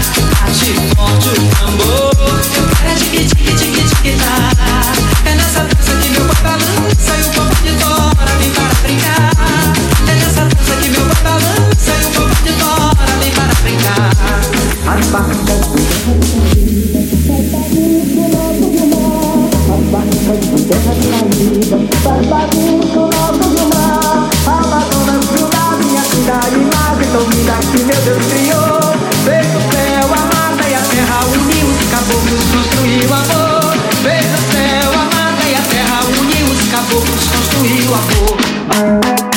Bate forte o tambor. Para tique tique tique tique tá. É nessa dança que meu pai balança e o povo de tora vem para brincar. É nessa dança que meu pai balança e o povo de tora vem para brincar. As barcas as barcas de terra caída, barbados do caboclos, construiu amor.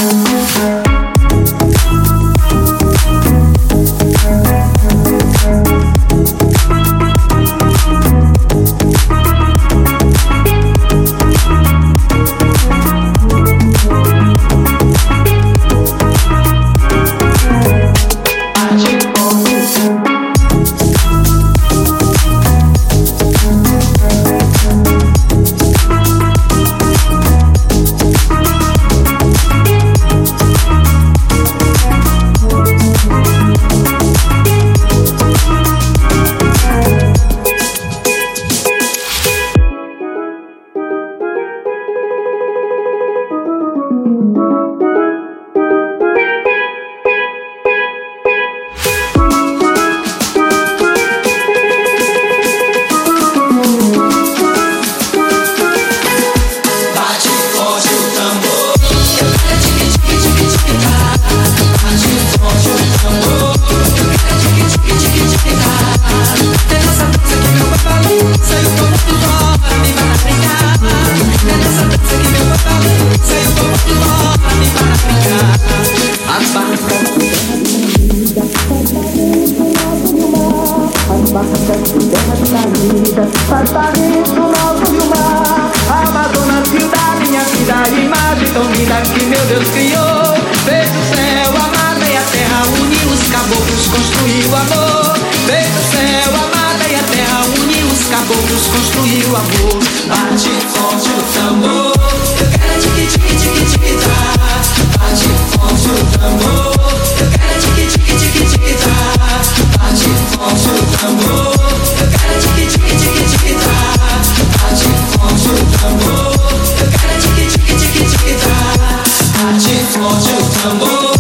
As barcas do nosso rio mar, Amazonas, rio da minha vida, imagem tão linda que meu Deus criou. Fez o céu, a e a terra, uniu os caboclos, construiu amor. Fez o céu, a e a terra, uniu os caboclos, construiu amor. Bate forte o tambor, 같이 퍼주던 우